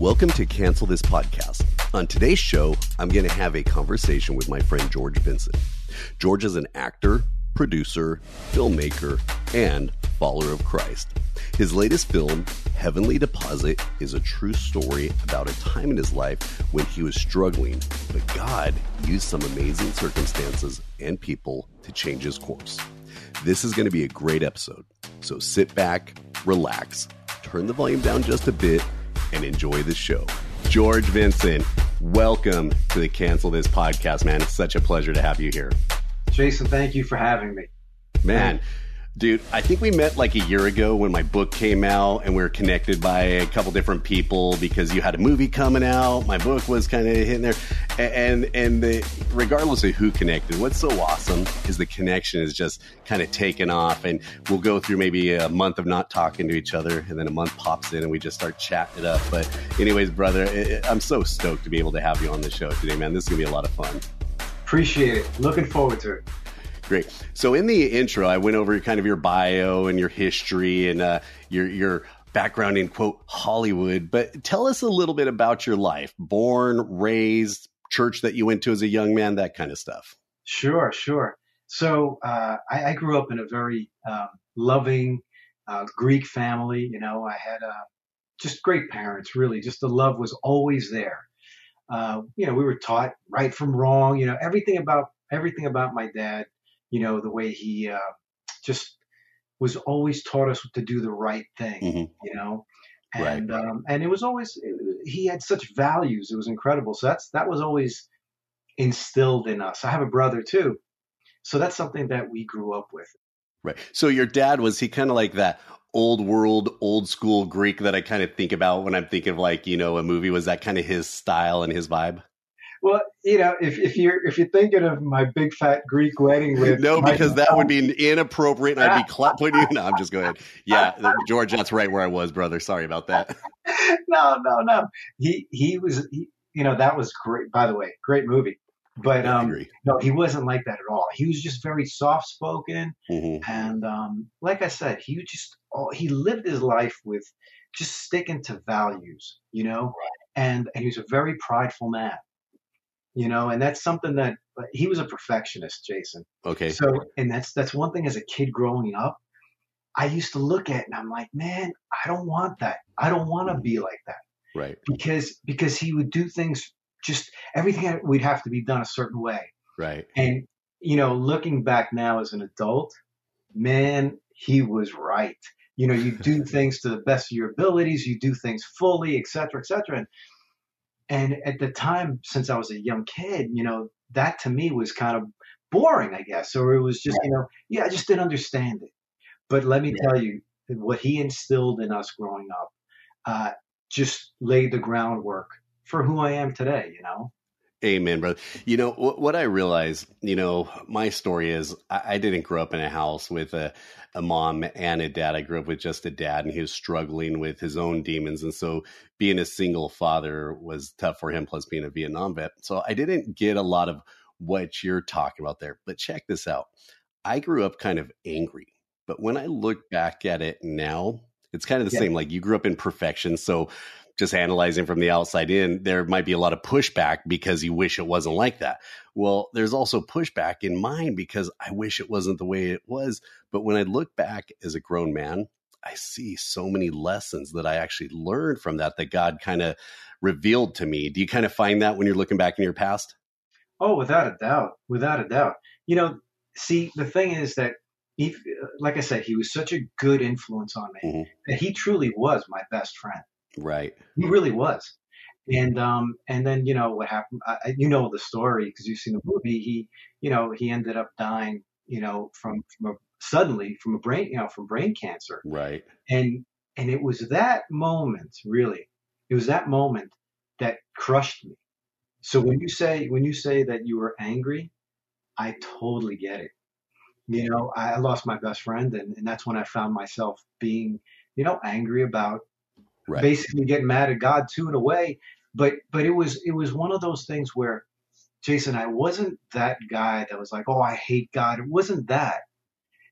Welcome to Cancel This Podcast. On today's show, I'm going to have a conversation with my friend George Vincent. George is an actor, producer, filmmaker, and follower of Christ. His latest film, Heavenly Deposit, is a true story about a time in his life when he was struggling, but God used some amazing circumstances and people to change his course. This is going to be a great episode. So sit back, relax, turn the volume down just a bit, and enjoy the show. George Vincent, welcome to the Cancel This podcast, man. It's such a pleasure to have you here. Jason, thank you for having me. Man, dude, I think we met like a year ago when my book came out and we were connected by a couple different people because you had a movie coming out. My book was kind of hitting there. And and the, regardless of who connected, what's so awesome is the connection is just kind of taken off. And we'll go through maybe a month of not talking to each other and then a month pops in and we just start chatting it up. But anyways, brother, I'm so stoked to be able to have you on the show today, man. This is going to be a lot of fun. Appreciate it. Looking forward to it. Great. So in the intro, I went over kind of your bio and your history and uh, your your background in quote Hollywood. But tell us a little bit about your life. Born, raised, church that you went to as a young man, that kind of stuff. Sure, sure. So uh, I, I, grew up in a very um, loving uh, Greek family. You know, I had uh, just great parents. Really, just the love was always there. Uh, you know, we were taught right from wrong. You know, everything about everything about my dad you know, the way he uh, just was always taught us to do the right thing, mm-hmm. you know, and right. um, and it was always he had such values. It was incredible. So that's that was always instilled in us. I have a brother too, so that's something that we grew up with. Right. So your dad was he kind of like that old world, old school Greek that I kind of think about when I'm thinking of like you know a movie. Was that kind of his style and his vibe? Well, you know, if, if you're if you're thinking of my big fat Greek wedding with no, because that would be inappropriate, and I'd be cla- putting you. No, I'm just going. Yeah, George, that's right where I was, brother. Sorry about that. no, no, no. He he was. He, you know, that was great. By the way, great movie. But um, no, he wasn't like that at all. He was just very soft spoken, mm-hmm. and um, like I said, he just oh, he lived his life with just sticking to values, you know, and and he was a very prideful man you know, and that's something that he was a perfectionist, Jason. Okay. So, and that's that's one thing as a kid growing up, I used to look at and I'm like, man, I don't want that. I don't want to be mm-hmm. like that. Right. Because because he would do things just everything we'd have to be done a certain way. Right. And you know, looking back now as an adult, man, he was right. You know, you do things to the best of your abilities, you do things fully, et cetera, et cetera. And and at the time, since I was a young kid, you know, that to me was kind of boring, I guess. Or it was just, you know, yeah, I just didn't understand it. But let me yeah. tell you, what he instilled in us growing up uh, just laid the groundwork for who I am today, you know? Amen, brother. You know what I realize. You know, my story is I, didn't grow up in a house with a, a mom and a dad. I grew up with just a dad, and he was struggling with his own demons, and so being a single father was tough for him. Plus, being a Vietnam vet, so I didn't get a lot of what you're talking about there. But check this out. I grew up kind of angry, but when I look back at it now, it's kind of the yeah. same. Like you grew up in perfection, so just analyzing from the outside in, there might be a lot of pushback because you wish it wasn't like that. Well, there's also pushback in mine because I wish it wasn't the way it was. But when I look back as a grown man, I see so many lessons that I actually learned from that that God kind of revealed to me. Do you kind of find that when you're looking back in your past? Oh, without a doubt. Without a doubt. You know, see, the thing is that he, like I said, he was such a good influence on me mm-hmm. that he truly was my best friend. Right. He really was. And um and then you know what happened? I, you know the story because you've seen the movie. He you know he ended up dying you know from from a, suddenly from a brain you know from brain cancer. Right. And and it was that moment really. It was that moment that crushed me. So when you say when you say that you were angry, I totally get it. You know, I lost my best friend, and, and that's when I found myself being, you know, angry about right. basically getting mad at God too in a way. But but it was it was one of those things where Jason, I wasn't that guy that was like, oh, I hate God. It wasn't that.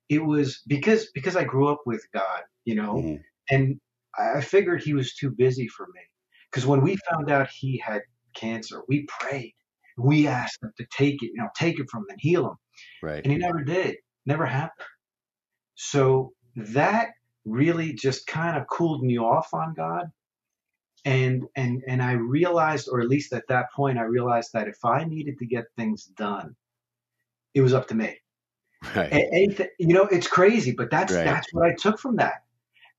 It was because because I grew up with God, you know, mm-hmm. and I figured He was too busy for me. Because when we found out he had cancer, we prayed. We asked him to take it, you know, take it from him and heal him. Right. And he never did. Never happened. So that really just kind of cooled me off on God. And and and I realized, or at least at that point, I realized that if I needed to get things done, it was up to me. Right. Anything, you know, it's crazy, but that's Right. that's what I took from that.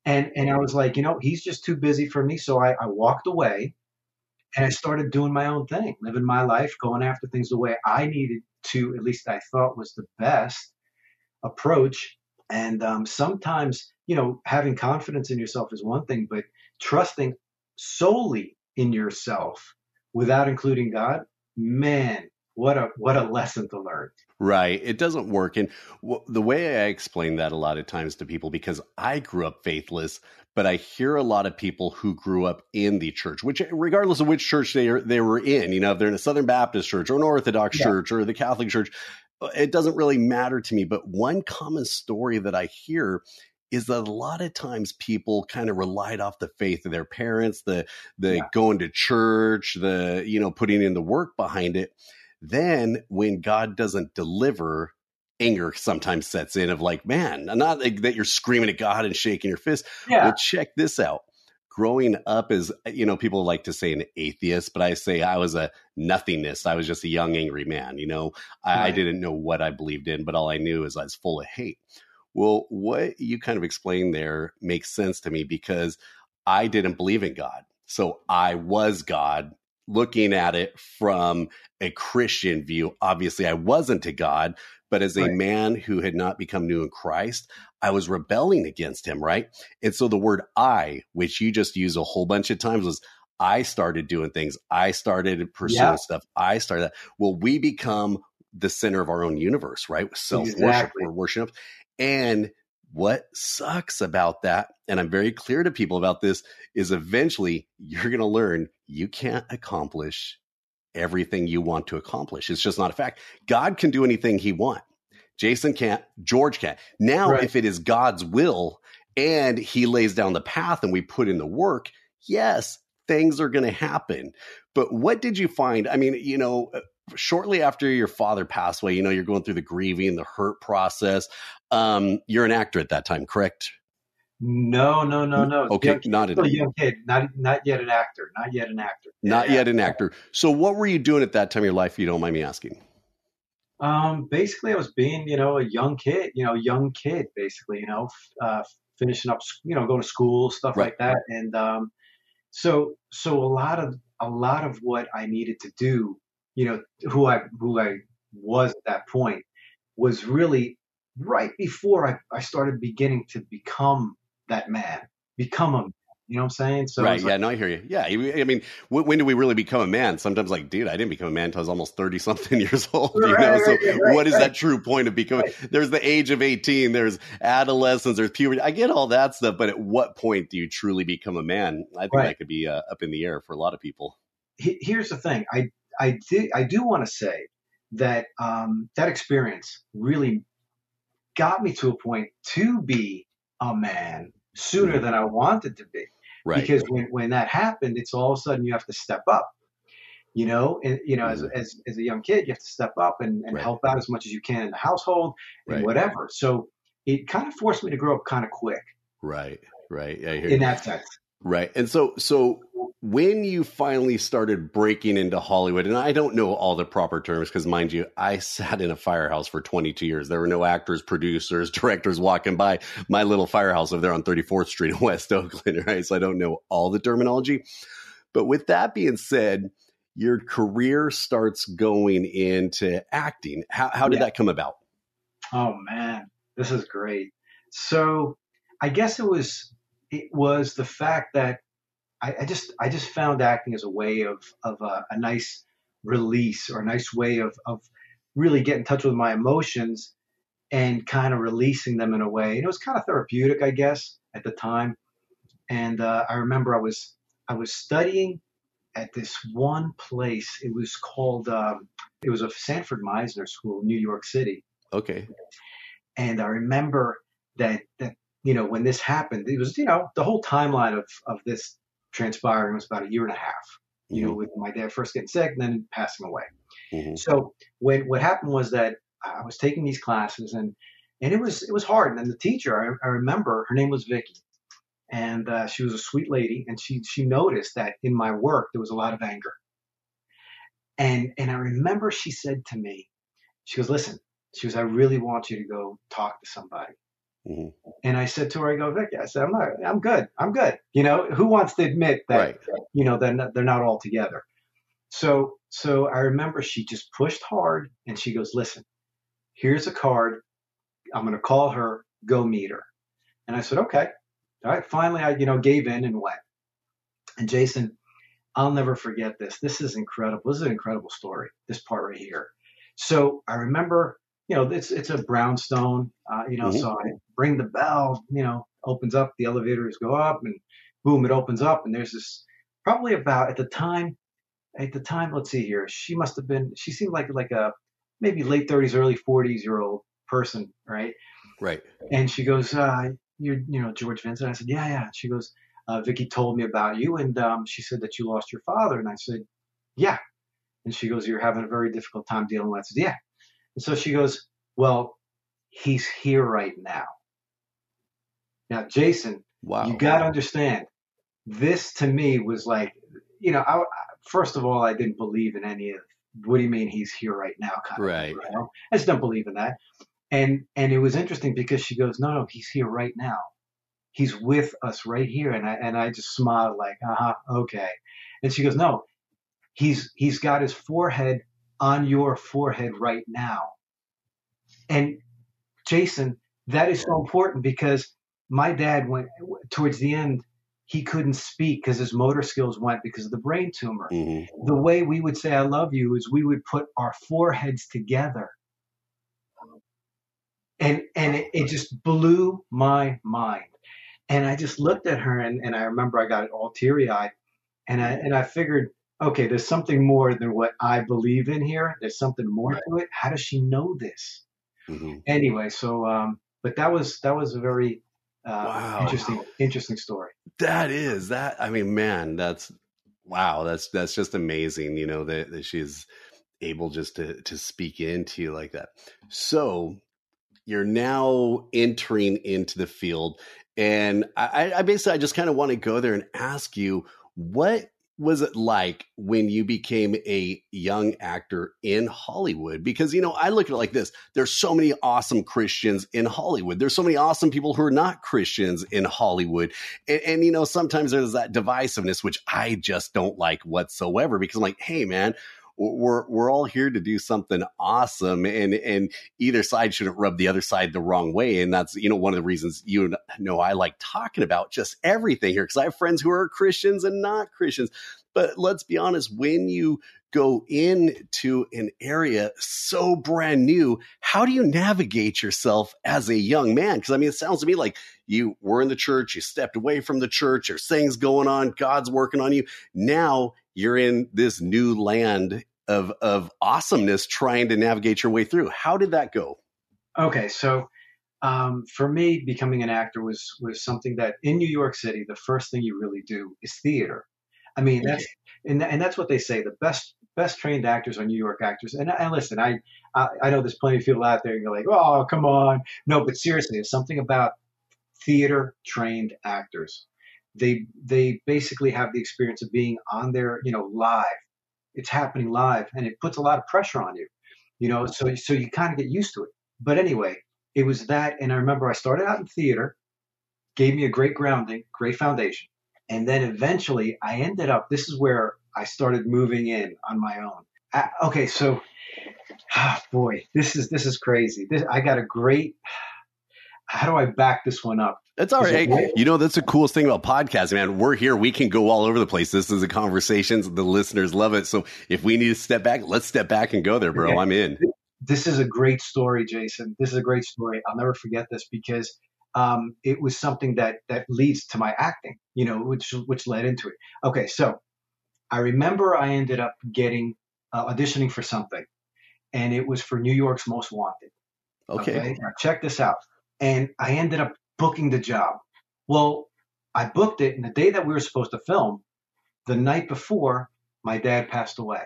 And and I was like, you know, he's just too busy for me. So I, I walked away and I started doing my own thing, living my life, going after things the way I needed to, at least I thought was the best approach. And um, sometimes, you know, having confidence in yourself is one thing, but trusting solely in yourself without including God, man, what a what a lesson to learn. Right. It doesn't work. And w- the way I explain that a lot of times to people, because I grew up faithless, but I hear a lot of people who grew up in the church, which regardless of which church they are, they were in, you know, if they're in a Southern Baptist church or an Orthodox Yeah. church or the Catholic church, Uh, it doesn't really matter to me. But one common story that I hear is that a lot of times people kind of relied off the faith of their parents, the the Yeah. going to church, the you know putting in the work behind it. Then when God doesn't deliver, anger sometimes sets in of like, man, not like that you're screaming at God and shaking your fist. Yeah. Well, check this out. Growing up as you know, people like to say an atheist, but I say I was a nothingness. I was just a young, angry man. You know, I, I didn't know what I believed in, but all I knew is I was full of hate. Well, what you kind of explained there makes sense to me because I didn't believe in God. So I was God looking at it from a Christian view. Obviously, I wasn't a God, but as a Right. man who had not become new in Christ, I was rebelling against him, right? And so the word I, which you just use a whole bunch of times, was I started doing things. I started pursuing Yeah. stuff. I started that. Well, we become the center of our own universe, right? Self worship. Exactly. We're worship. And what sucks about that, and I'm very clear to people about this, is eventually you're going to learn you can't accomplish everything you want to accomplish. It's just not a fact. God can do anything he wants. Jason can't, George can't. Now, Right. if it is God's will and he lays down the path and we put in the work, yes, things are going to happen. But what did you find? I mean, you know, uh, shortly after your father passed away, you know, you're going through the grieving, the hurt process. Um, you're an actor at that time, correct? No, no, no, no. Okay, young- not an, young kid, not not yet an actor, not yet an actor. not Yeah. yet an actor. So, what were you doing at that time of your life? If you don't mind me asking. Um, basically, I was being, you know, a young kid, you know, young kid, basically, you know, f- uh, finishing up, you know, going to school, stuff Right. like that, and um, so so a lot of a lot of what I needed to do, you know, who I who I was at that point, was really right before I, I started beginning to become that man, become a, man. you know what I'm saying? So right. Yeah. like, No, I hear you. Yeah. I mean, when, when do we really become a man? Sometimes, like, dude, I didn't become a man until I was almost 30 something years old. You know? Right, So, right, what is that true point of becoming? There's the age of 18, there's adolescence, there's puberty. I get all that stuff. But at what point do you truly become a man? I think that could be uh, up in the air for a lot of people. here's the thing. I I did I do want to say that um, that experience really got me to a point to be a man sooner than I wanted to be. Right. Because when, when that happened, it's all of a sudden you have to step up. You know, and you know, as, Mhm. as as a young kid, you have to step up and, and Right. help out as much as you can in the household and Right. whatever. So it kind of forced me to grow up kind of quick right. Right. I hear in you. that sense. Right. And so so when you finally started breaking into Hollywood, and I don't know all the proper terms because mind you, I sat in a firehouse for 22 years. There were no actors, producers, directors walking by my little firehouse over there on 34th Street in West Oakland, right? So I don't know all the terminology. But with that being said, your career starts going into acting. How, how did Yeah. that come about? Oh man, this is great. So I guess it was it was the fact that I, I just I just found acting as a way of of a, a nice release or a nice way of of really getting in touch with my emotions and kind of releasing them in a way. And it was kind of therapeutic, I guess, at the time. And uh, I remember I was I was studying at this one place. It was called um, it was a Sanford Meisner School, New York City. Okay. And I remember that that you know when this happened, it was you know the whole timeline of of this transpiring was about a year and a half. You know, Mhm. with my dad first getting sick and then passing away. Mhm. So when what happened was that I was taking these classes and and it was it was hard. And the teacher, I, I remember, her name was Vicky, and uh, she was a sweet lady, and she she noticed that in my work there was a lot of anger. And and I remember she said to me, she goes, "Listen," she goes, "I really want you to go talk to somebody." Mhm. And I said to her, I go, Vicky, I said, I'm not, I'm good. I'm good. You know, who wants to admit that, Right. you know, they're not, they're not all together. So, so I remember she just pushed hard and she goes, listen, here's a card. I'm going to call her, go meet her. And I said, okay. All right. Finally, I, you know, gave in and went. And Jason, I'll never forget this. This is incredible. This is an incredible story. This part right here. So I remember, you know, it's it's a brownstone, uh, you know. Mhm. So I ring the bell, you know, opens up, the elevators go up, and boom, it opens up, and there's this probably about at the time, at the time, let's see here, she must have been, she seemed like like a maybe late 30s, early 40s year old person, right? Right. And she goes, uh, you're, you know, George Vincent. I said, yeah, yeah. She goes, uh, Vicky told me about you, and um, she said that you lost your father. And I said, yeah. And she goes, you're having a very difficult time dealing with. it. I said, yeah. And so she goes, well, he's here right now. Now, Jason, Wow. you got to understand, this to me was like, you know, I, first of all, I didn't believe in any of. What do you mean he's here right now? Kind of Right. thing, you? I just don't believe in that. And and it was interesting because she goes, no, no, he's here right now. He's with us right here. And I and I just smiled like, uh huh, okay. And she goes, no, he's he's got his forehead on your forehead right now. And Jason, that is so important because my dad went towards the end. He couldn't speak because his motor skills went because of the brain tumor. Mhm. The way we would say "I love you" is we would put our foreheads together, and and it, it just blew my mind. And I just looked at her, and, and I remember I got all teary eyed, and I and I figured, okay, there's something more than what I believe in here. There's something more to it. How does she know this? Mhm. Anyway, so um, but that was that was a very uh, Wow. interesting interesting story. That is that. I mean, man, that's wow. That's that's just amazing. You know that, that she's able just to to speak into you like that. So you're now entering into the field, and I, I basically I just kind of want to go there and ask you what was it like when you became a young actor in Hollywood? Because you know I look at it like this: there's so many awesome Christians in Hollywood. There's so many awesome people who are not Christians in Hollywood and, and you know sometimes there's that divisiveness which i just don't like whatsoever because i'm like hey man we're we're all here to do something awesome and and either side shouldn't rub the other side the wrong way and that's you know one of the reasons you know i like talking about just everything here because i have friends who are christians and not christians but let's be honest when you go into an area so brand new how do you navigate yourself as a young man because i mean it sounds to me like you were in the church, you stepped away from the church, there's things going on, God's working on you. Now you're in this new land of of awesomeness trying to navigate your way through. How did that go? Okay, so um, for me, becoming an actor was was something that in New York City, the first thing you really do is theater. I mean, that's and, and that's what they say. The best best trained actors are New York actors. And, and listen, I, I I know there's plenty of people out there. And you're like, oh, come on, no, but seriously, it's something about theater trained actors. They they basically have the experience of being on their you know, live. It's happening live, and it puts a lot of pressure on you, you know. So so you kind of get used to it. But anyway, it was that, and I remember I started out in theater, gave me a great grounding, great foundation, and then eventually I ended up. This is where I started moving in on my own. Uh, okay, so ah, boy, this is this is crazy. This, I got a great. How do I back this one up? That's all Is right. it- Hey, you know, that's the coolest thing about podcasting, man. We're here. We can go all over the place. This is a conversation. The listeners love it. So if we need to step back, let's step back and go there, bro. Okay. I'm in. this is a great story, Jason. This is a great story. I'll never forget this because um, it was something that that leads to my acting, you know, which which led into it. Okay, so I remember I ended up getting uh, auditioning for something, and it was for New York's Most Wanted. Okay. Now check this out. And I ended up booking the job. Well, I booked it, and the day that we were supposed to film, the night before, my dad passed away.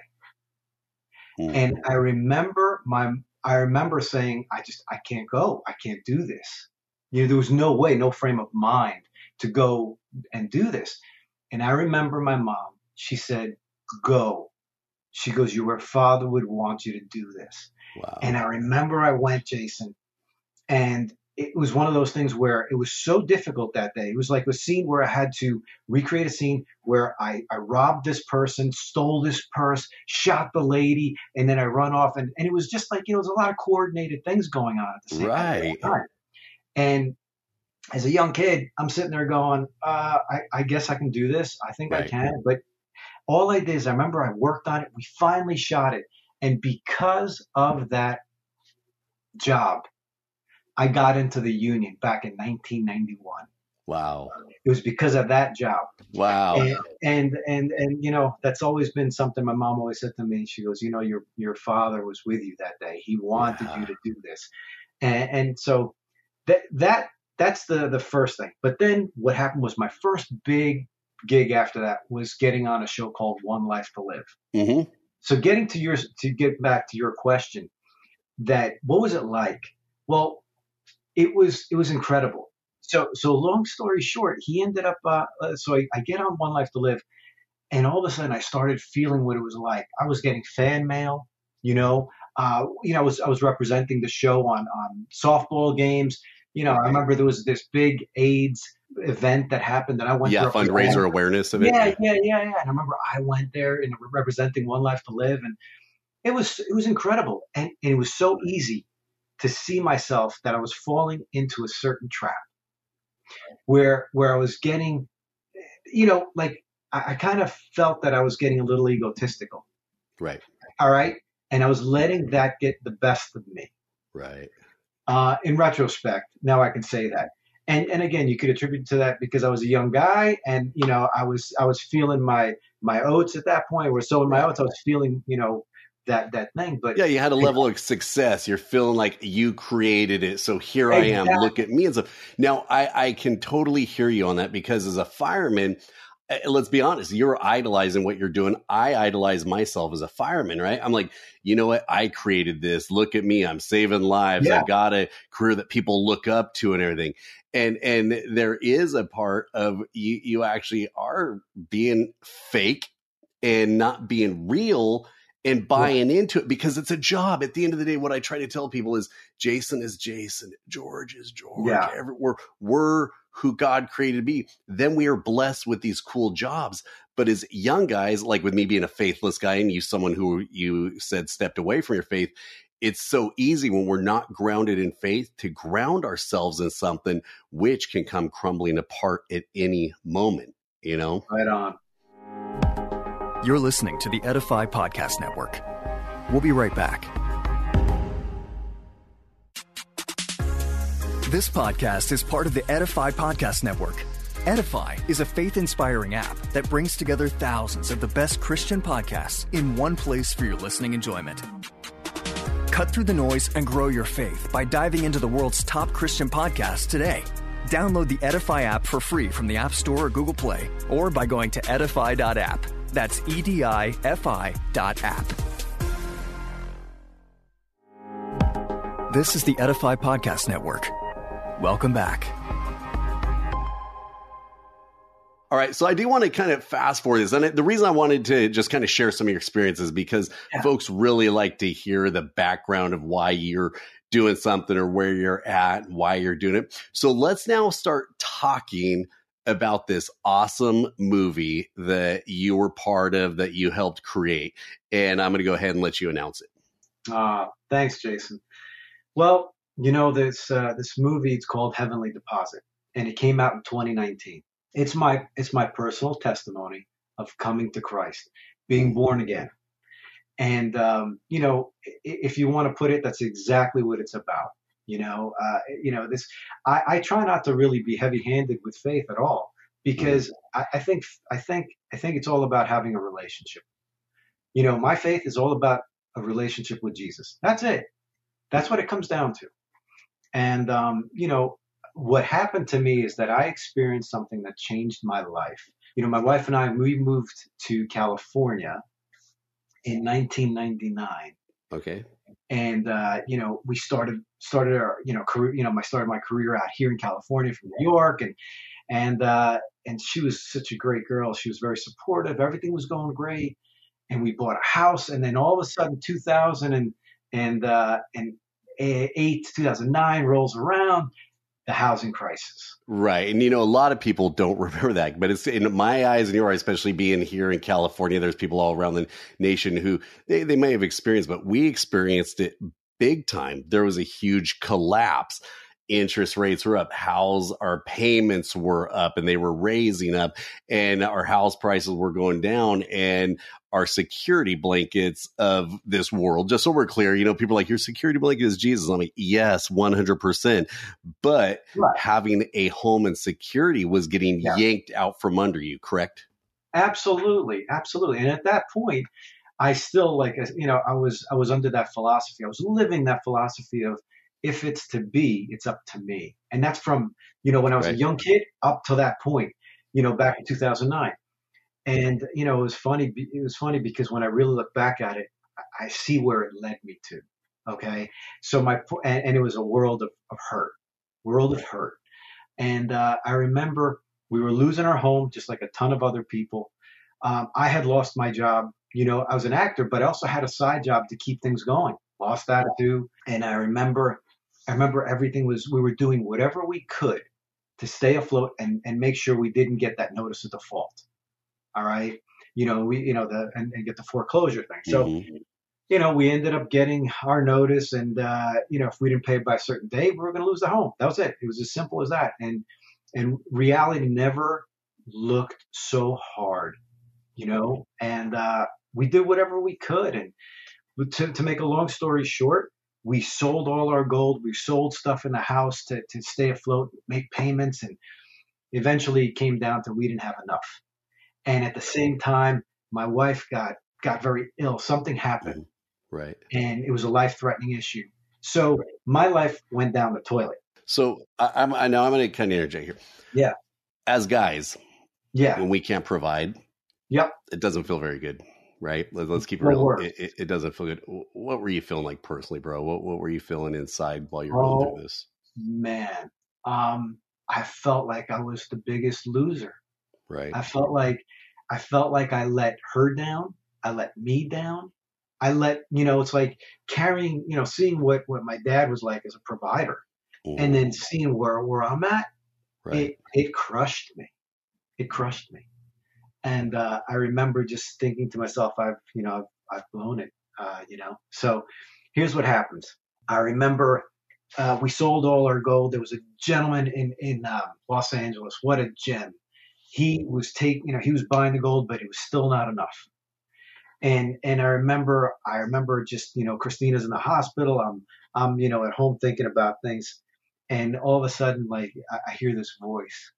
Mm-hmm. And I remember my I remember saying, I just I can't go. I can't do this. You know, there was no way, no frame of mind to go and do this. And I remember my mom, she said, Go. She goes, Your father would want you to do this. Wow. And I remember I went, Jason, and it was one of those things where it was so difficult that day. It was like a scene where I had to recreate a scene where I, I robbed this person, stole this purse, shot the lady, and then I run off. And, and it was just like, you know, it was a lot of coordinated things going on at the same right. time. And as a young kid, I'm sitting there going, uh, I, I, guess I can do this. I think right. I can. But all I did is I remember I worked on it. We finally shot it. And because of that job, I got into the union back in 1991. Wow. It was because of that job. Wow. And, and, and, and, you know, that's always been something my mom always said to me. She goes, you know, your, your father was with you that day. He wanted yeah. you to do this. And, and so that, that, that's the, the first thing. But then what happened was my first big gig after that was getting on a show called One Life to Live. Mm-hmm. So getting to your, to get back to your question that what was it like? Well, it was it was incredible. So so long story short, he ended up. Uh, uh, so I, I get on One Life to Live, and all of a sudden I started feeling what it was like. I was getting fan mail, you know. Uh, you know, I was I was representing the show on on softball games. You know, I remember there was this big AIDS event that happened that I went. Yeah, fundraiser awareness of it. Yeah, yeah, yeah, yeah. And I remember I went there and representing One Life to Live, and it was it was incredible, and, and it was so easy to see myself that I was falling into a certain trap where where I was getting, you know, like I, I kind of felt that I was getting a little egotistical. Right. All right. And I was letting that get the best of me. Right. Uh, in retrospect, now I can say that. And and again, you could attribute to that because I was a young guy, and you know, I was I was feeling my my oats at that point. Where so in my oats, I was feeling you know that that thing. But yeah, you had a level of success. You're feeling like you created it. So here exactly. I am. Look at me and stuff. Now I, I can totally hear you on that because as a fireman, eh, let's be honest, you're idolizing what you're doing. I idolize myself as a fireman, right? I'm like, you know what? I created this. Look at me. I'm saving lives. Yeah. I got a career that people look up to and everything. And and there is a part of you you actually are being fake and not being real and buying into it because it's a job. At the end of the day, what I try to tell people is Jason is Jason, George is George. Yeah. Every, we're, we're who God created to be. Then we are blessed with these cool jobs. But as young guys, like with me being a faithless guy and you, someone who you said stepped away from your faith, it's so easy when we're not grounded in faith to ground ourselves in something which can come crumbling apart at any moment, you know? Right on. You're listening to the Edify Podcast Network. We'll be right back. This podcast is part of the Edify Podcast Network. Edify is a faith inspiring app that brings together thousands of the best Christian podcasts in one place for your listening enjoyment. Cut through the noise and grow your faith by diving into the world's top Christian podcasts today. Download the Edify app for free from the App Store or Google Play, or by going to edify.app. That's E-D-I-F-I dot app. This is the Edify Podcast Network. Welcome back. All right, so I do want to kind of fast forward this, and the reason I wanted to just kind of share some of your experiences because yeah. folks really like to hear the background of why you're doing something or where you're at, and why you're doing it. So let's now start talking about this awesome movie that you were part of that you helped create. And I'm going to go ahead and let you announce it. Uh, thanks, Jason. Well, you know this uh, this movie. It's called Heavenly Deposit, and it came out in 2019. It's my it's my personal testimony of coming to Christ, being born again, and um, you know, if you want to put it, that's exactly what it's about. You know, uh, you know this. I, I try not to really be heavy-handed with faith at all because mm-hmm. I, I think I think I think it's all about having a relationship. You know, my faith is all about a relationship with Jesus. That's it. That's what it comes down to. And um, you know, what happened to me is that I experienced something that changed my life. You know, my wife and I, we moved to California in 1999. Okay. And, uh, you know, we started, started our, you know, career, you know, I started my career out here in California from New York and, and, uh, and she was such a great girl. She was very supportive. Everything was going great. And we bought a house. And then all of a sudden, 2000 and, and, uh, and eight, 2009 rolls around the housing crisis. Right. And, you know, a lot of people don't remember that, but it's in my eyes and your eyes, especially being here in California, there's people all around the nation who they, they may have experienced, but we experienced it big time. There was a huge collapse interest rates were up, house our payments were up and they were raising up and our house prices were going down and our security blankets of this world. Just so we're clear, you know, people like your security blanket is Jesus. I'm like, yes, 100%. But right. having a home and security was getting yeah. yanked out from under you, correct? Absolutely. Absolutely. And at that point, I still like, you know, I was, I was under that philosophy. I was living that philosophy of, if it's to be, it's up to me. And that's from, you know, when I was right. a young kid up to that point, you know, back in 2009. And, you know, it was funny. It was funny because when I really look back at it, I see where it led me to. Okay. So my, and, and it was a world of, of hurt, world of hurt. And uh, I remember we were losing our home just like a ton of other people. Um, I had lost my job. You know, I was an actor, but I also had a side job to keep things going. Lost that too. And I remember I remember everything was we were doing whatever we could to stay afloat and, and make sure we didn't get that notice of default. All right. You know, we you know the and, and get the foreclosure thing. So mm-hmm. you know, we ended up getting our notice and uh, you know, if we didn't pay by a certain date, we were gonna lose the home. That was it. It was as simple as that. And and reality never looked so hard, you know, and uh, we did whatever we could and to, to make a long story short, we sold all our gold. We sold stuff in the house to, to stay afloat, make payments, and eventually it came down to we didn't have enough. And at the same time, my wife got got very ill. Something happened, mm-hmm. right? And it was a life threatening issue. So my life went down the toilet. So I, I'm I know I'm going to kind of interject here. Yeah. As guys, yeah, when we can't provide, yep, it doesn't feel very good right? Let, us keep it real. It, it, it, doesn't feel good. What were you feeling like personally, bro? What what were you feeling inside while you were oh, going through this? Man, um, I felt like I was the biggest loser. Right. I felt like I felt like I let her down. I let me down. I let you know. It's like carrying, you know, seeing what what my dad was like as a provider, mm. and then seeing where where I'm at. Right. It it crushed me. It crushed me. And uh, I remember just thinking to myself, I've, you know, I've, I've blown it, uh, you know. So here's what happens. I remember uh, we sold all our gold. There was a gentleman in in um, Los Angeles. What a gem! He was taking, you know, he was buying the gold, but it was still not enough. And and I remember, I remember just, you know, Christina's in the hospital. I'm I'm, you know, at home thinking about things, and all of a sudden, like I, I hear this voice,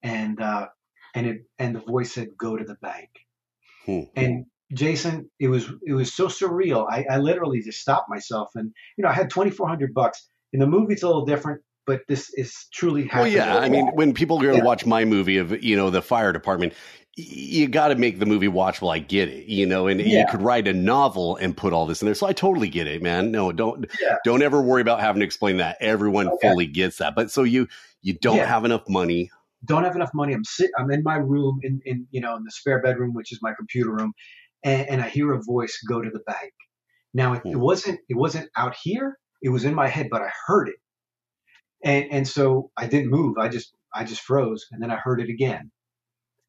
and uh, and it and the voice said, "Go to the bank." Hmm. And Jason, it was it was so surreal. I, I literally just stopped myself, and you know, I had twenty four hundred bucks. In the movie, it's a little different, but this is truly happening. Well, yeah. I mean, when people go yeah. to watch my movie of you know the fire department, you got to make the movie watchable. I get it, you know, and yeah. you could write a novel and put all this in there. So I totally get it, man. No, don't yeah. don't ever worry about having to explain that. Everyone okay. fully gets that. But so you you don't yeah. have enough money don't have enough money. I'm sit, I'm in my room in, in, you know, in the spare bedroom, which is my computer room. And, and I hear a voice go to the bank. Now it, it, hmm. wasn't, it wasn't out here. It was in my head, but I heard it. And, and so I didn't move. I just, I just froze and then I heard it again.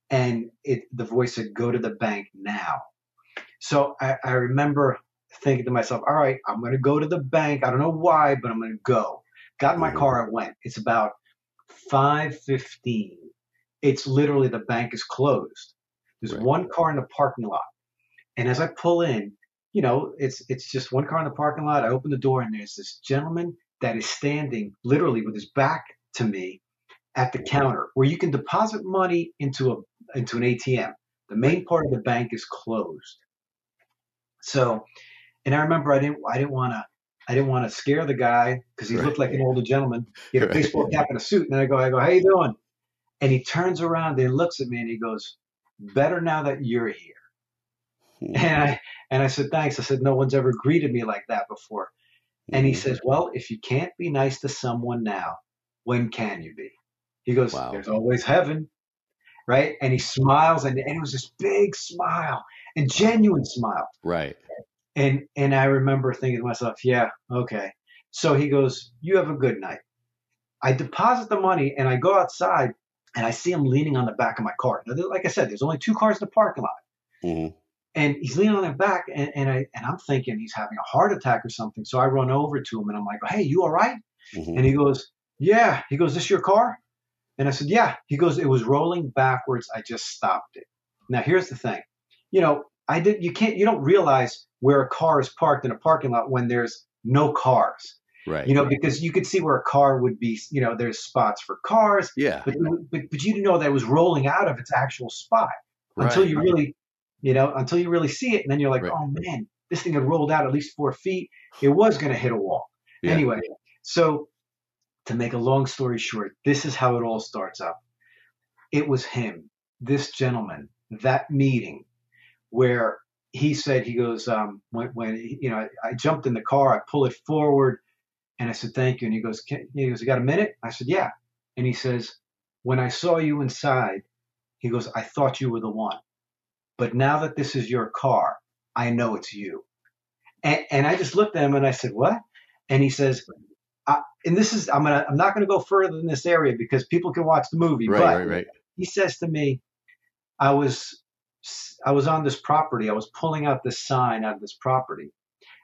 And it, the voice said, go to the bank now. So I, I remember thinking to myself, all right, I'm going to go to the bank. I don't know why, but I'm going to go. Got in my hmm. car and went. It's about 5:15. It's literally the bank is closed. There's right. one car in the parking lot, and as I pull in, you know, it's it's just one car in the parking lot. I open the door, and there's this gentleman that is standing literally with his back to me at the counter where you can deposit money into a into an ATM. The main part of the bank is closed. So, and I remember I didn't I didn't want to I didn't want to scare the guy because he Right. looked like an older gentleman. He had a baseball cap and a suit. And then I go, I go, how you doing? And he turns around and he looks at me and he goes, better now that you're here. Hmm. And I, and I said, thanks. I said, no one's ever greeted me like that before. And he says, well, if you can't be nice to someone now, when can you be? He goes, Wow. there's always heaven. Right. And he smiles and, and it was this big smile and genuine smile. Right. And and I remember thinking to myself, yeah, okay. So he goes, you have a good night. I deposit the money and I go outside and I see him leaning on the back of my car. Now, like I said, there's only two cars in the parking lot, Mhm. And he's leaning on the back, and, and I and I'm thinking he's having a heart attack or something. So I run over to him and I'm like, hey, you all right? Mhm. And he goes, yeah. He goes, this your car? And I said, yeah. He goes, it was rolling backwards. I just stopped it. Now here's the thing, you know, I did. You can't. You don't realize where a car is parked in a parking lot when there's no cars. Right. You know, because you could see where a car would be. You know, there's spots for cars, yeah. but but, but you didn't know that it was rolling out of its actual spot until Right. you really, you know, until you really see it, and then you're like, Right. oh man, this thing had rolled out at least four feet. It was going to hit a wall. Yeah. Anyway, so to make a long story short, this is how it all starts up. It was him, this gentleman, that meeting where he said, he goes, um, when, when you know, I, I jumped in the car, I pull it forward, and I said, thank you. And he goes, Can, he goes, you got a minute? I said, yeah. And he says, when I saw you inside, he goes, I thought you were the one. But now that this is your car, I know it's you. And, and I just looked at him and I said, what? And he says, I, and this is, I'm gonna, I'm not gonna go further in this area because people can watch the movie. Right. but Right. Right. he says to me, I was, I was on this property. I was pulling out this sign out of this property,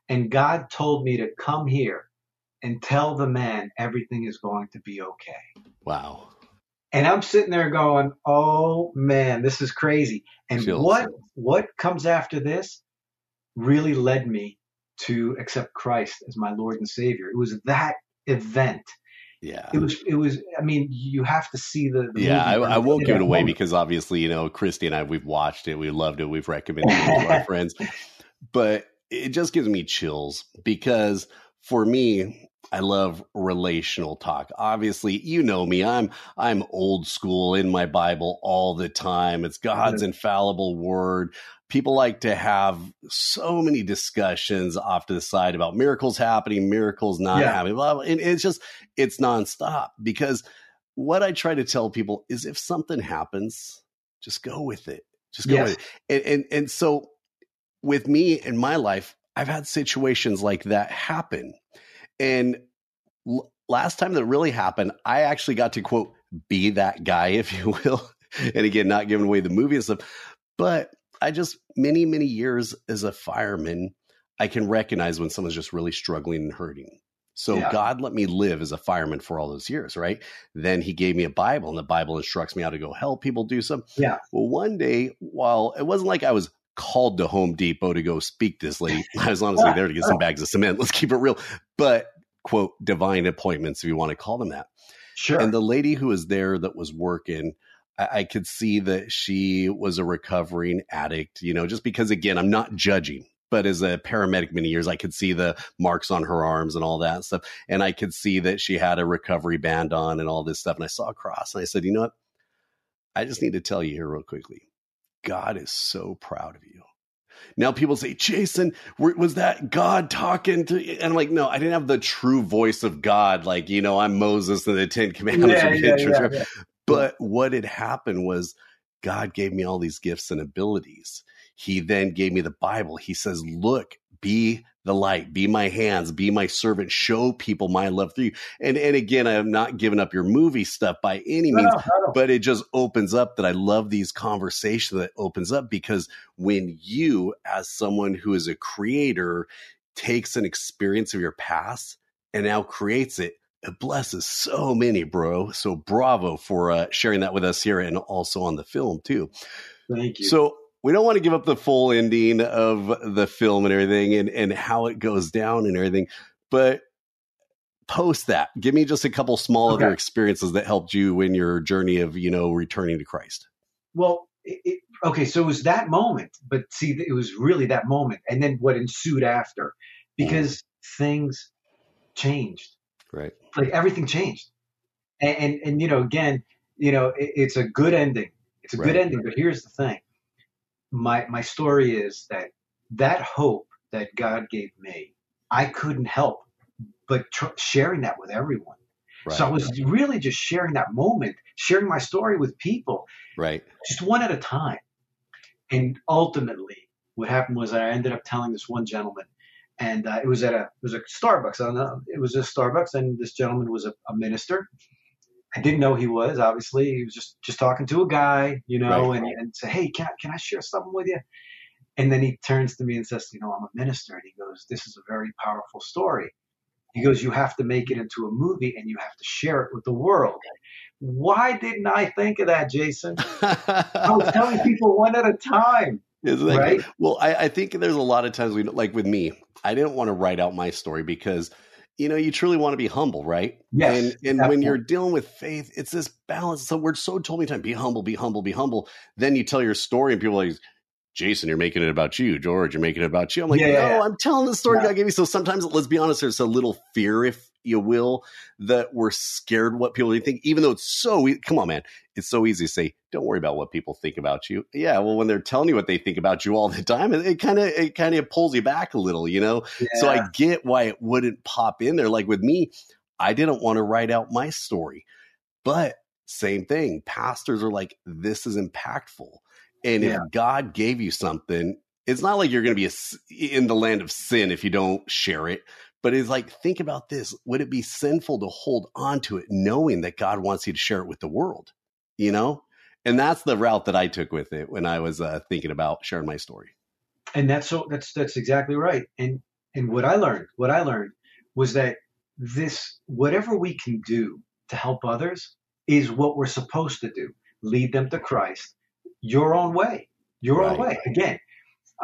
and God told me to come here and tell the man everything is going to be okay. Wow. And I'm sitting there going, "Oh man, this is crazy." And Chills. what what comes after this really led me to accept Christ as my Lord and Savior. It was that event. Yeah. It was it was. I mean, you have to see the. the Yeah, I, I won't give it away moment. because obviously, you know, Christy and I, we've watched it, we loved it, we've recommended it to our friends, but it just gives me chills because for me, I love relational talk. Obviously, you know me, I'm I'm old school in my Bible all the time. It's God's mm-hmm. infallible word. People like to have so many discussions off to the side about miracles happening, miracles not Yeah. happening, blah, blah. and it's just it's nonstop because what I try to tell people is if something happens, just go with it. Just go Yes. with it. And, and and so with me in my life, I've had situations like that happen. And l- last time that really happened, I actually got to quote be that guy, if you will. and again, not giving away the movie and stuff, but I just many many years as a fireman, I can recognize when someone's just really struggling and hurting. So Yeah. God let me live as a fireman for all those years, right? Then he gave me a Bible and the Bible instructs me how to go help people do something. Yeah. Well, one day, while it wasn't like I was called to Home Depot to go speak this lady, I was honestly there to get some bags of cement. Let's keep it real. But quote, divine appointments, if you want to call them that. Sure. And the lady who was there that was working, I, I could see that she was a recovering addict, you know, just because again, I'm not judging. But as a paramedic many years, I could see the marks on her arms and all that stuff. And I could see that she had a recovery band on and all this stuff. And I saw a cross and I said, you know what? I just need to tell you here real quickly. God is so proud of you. Now people say, Jason, was that God talking to you? And I'm like, no, I didn't have the true voice of God. Like, you know, I'm Moses and the Ten Commandments. yeah, yeah, yeah, yeah. But what had happened was God gave me all these gifts and abilities. He then gave me the Bible. He says, look, be the light, be my hands, be my servant, show people my love through you. And, and again, I am not giving up your movie stuff by any means, no, no. but it just opens up that I love these conversations that opens up because when you, as someone who is a creator, takes an experience of your past and now creates it, it blesses so many, bro. So bravo for uh, sharing that with us here and also on the film too. Thank you. So we don't want to give up the full ending of the film and everything and, and how it goes down and everything, but post that. Give me just a couple small other experiences that helped you in your journey of, you know, returning to Christ. Well, it, it, okay, so it was that moment, but see, it was really that moment, and then what ensued after, because mm. things changed. Right. Like everything changed. And, and, and you know, again, you know, it, it's a good ending. It's a Right. good ending, but here's the thing. My, my story is that that hope that God gave me, I couldn't help but tr- sharing that with everyone. Right. So I was really just sharing that moment, sharing my story with people, right. just one at a time. And ultimately, what happened was I ended up telling this one gentleman, and uh, it was at a it was a Starbucks. I don't know, it was a Starbucks, and this gentleman was a, a minister. I didn't know he was. Obviously, he was just just talking to a guy, you know, Right. and and say, hey, can I, can I share something with you? And then he turns to me and says, you know, I'm a minister, and he goes, this is a very powerful story. He goes, you have to make it into a movie, and you have to share it with the world. Why didn't I think of that, Jason? I was telling people one at a time. Isn't that Right? Well, I, I think there's a lot of times we like with me, I didn't want to write out my story because you know you truly want to be humble, right? Yes, And and when you're dealing with faith, it's this balance. So we're so told me time, be humble, be humble, be humble. Then you tell your story, and people are like. Jason, you're making it about you. George, you're making it about you. I'm like, Yeah, no, yeah, yeah. I'm telling the story Yeah. God gave me. So sometimes, let's be honest, there's a little fear, if you will, that we're scared what people think, even though it's so, e- come on, man. It's so easy to say, don't worry about what people think about you. Yeah. Well, when they're telling you what they think about you all the time, it kind of, it kind of pulls you back a little, you know? So I get why it wouldn't pop in there. Like with me, I didn't want to write out my story, but same thing. Pastors are like, this is impactful. And Yeah. if God gave you something, it's not like you're going to be a in the land of sin if you don't share it. But it's like, think about this. Would it be sinful to hold on to it knowing that God wants you to share it with the world? You know? And that's the route that I took with it when I was uh, thinking about sharing my story. and that's so that's that's exactly right. And and what I learned, what I learned was that this whatever we can do to help others is what we're supposed to do. Lead them to Christ your own way, your own way. Again,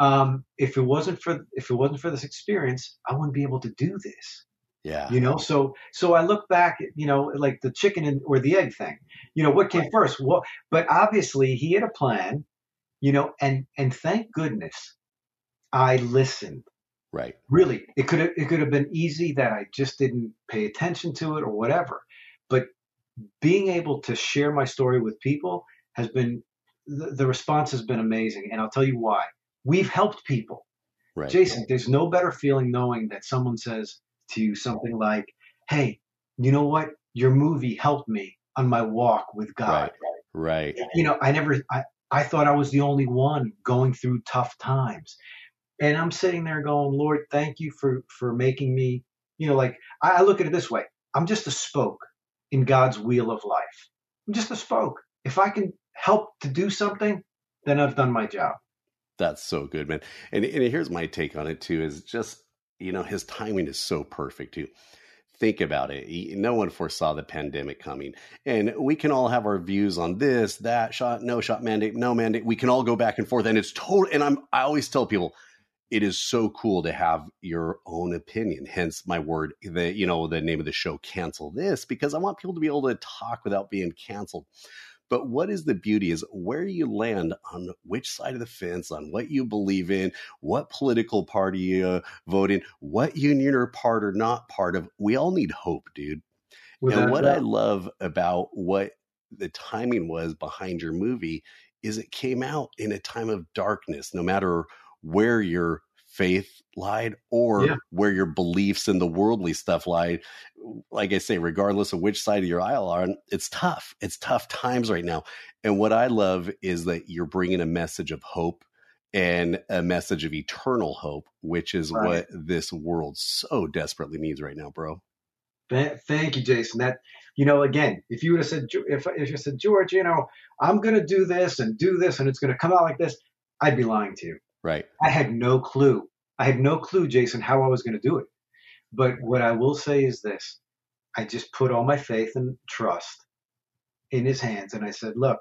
um, if it wasn't for if it wasn't for this experience, I wouldn't be able to do this. Yeah. you know so so i look back at you know like the chicken and, or the egg thing you know what came first what but obviously he had a plan you know and and thank goodness i listened Right. really it could have it could have been easy that i just didn't pay attention to it or whatever but being able to share my story with people has been the, the response has been amazing and i'll tell you why we've helped people Right. Jason, there's no better feeling knowing that someone says to you something like, Hey, you know what? Your movie helped me on my walk with God. Right. You know, I never, I, I thought I was the only one going through tough times. And I'm sitting there going, Lord, thank you for, for making me, you know, like I, I look at it this way. I'm just a spoke in God's wheel of life. I'm just a spoke. If I can help to do something, then I've done my job. That's so good, man. And, and here's my take on it too: is just you know his timing is so perfect too. Think about it. He- No one foresaw the pandemic coming, and we can all have our views on this, that shot, no shot mandate, no mandate. We can all go back and forth, and it's total. And I'm I always tell people, it is so cool to have your own opinion. Hence my word, the you know the name of the show, cancel this, because I want people to be able to talk without being canceled. But what is the beauty is where you land on which side of the fence, on what you believe in, what political party you uh, vote in, what union or part or not part of. We all need hope, dude. And what. I love about what the timing was behind your movie is it came out in a time of darkness, no matter where your faith lied or Yeah. where your beliefs and the worldly stuff lied. Like I say, regardless of which side of your aisle are it's tough. It's tough times right now. And what I love is that you're bringing a message of hope and a message of eternal hope, which is Right. what this world so desperately needs right now, bro. Th- Thank you, Jason. That you know, again, if you would have said, if if you said, George, you know, I'm going to do this and do this, and it's going to come out like this, I'd be lying to you. Right. I had no clue. I had no clue, Jason, how I was going to do it. But what I will say is this: I just put all my faith and trust in His hands, and I said, "Look,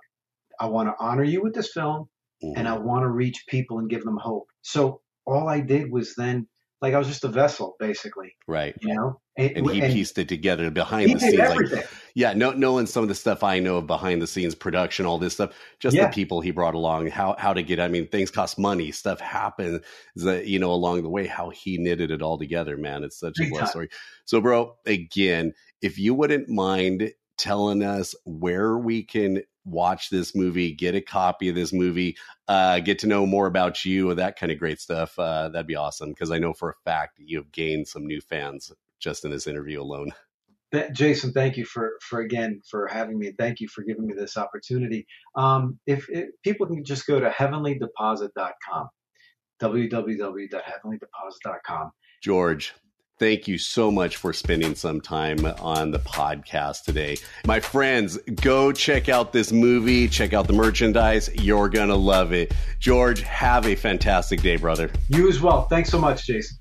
I want to honor you with this film, and I Mhm. want to reach people and give them hope." So all I did was then, like, I was just a vessel, basically, Right. you know. and he and- pieced it together behind he the scenes. Like everything. Yeah, no, knowing some of the stuff I know of behind the scenes production, all this stuff, just Yeah. the people he brought along, how how to get. I mean, things cost money, stuff happens, that you know along the way. How he knitted it all together, man. It's such a blessed story. So, bro, again, if you wouldn't mind telling us where we can watch this movie, get a copy of this movie, uh, get to know more about you, that kind of great stuff, uh, that'd be awesome. Because I know for a fact you've gained some new fans just in this interview alone. Jason, thank you for, for again for having me. Thank you for giving me this opportunity. Um, if, if people can just go to heavenlydeposit.com, www.heavenlydeposit.com. George, thank you so much for spending some time on the podcast today. My friends, go check out this movie, check out the merchandise. You're going to love it. George, have a fantastic day, brother. You as well. Thanks so much, Jason.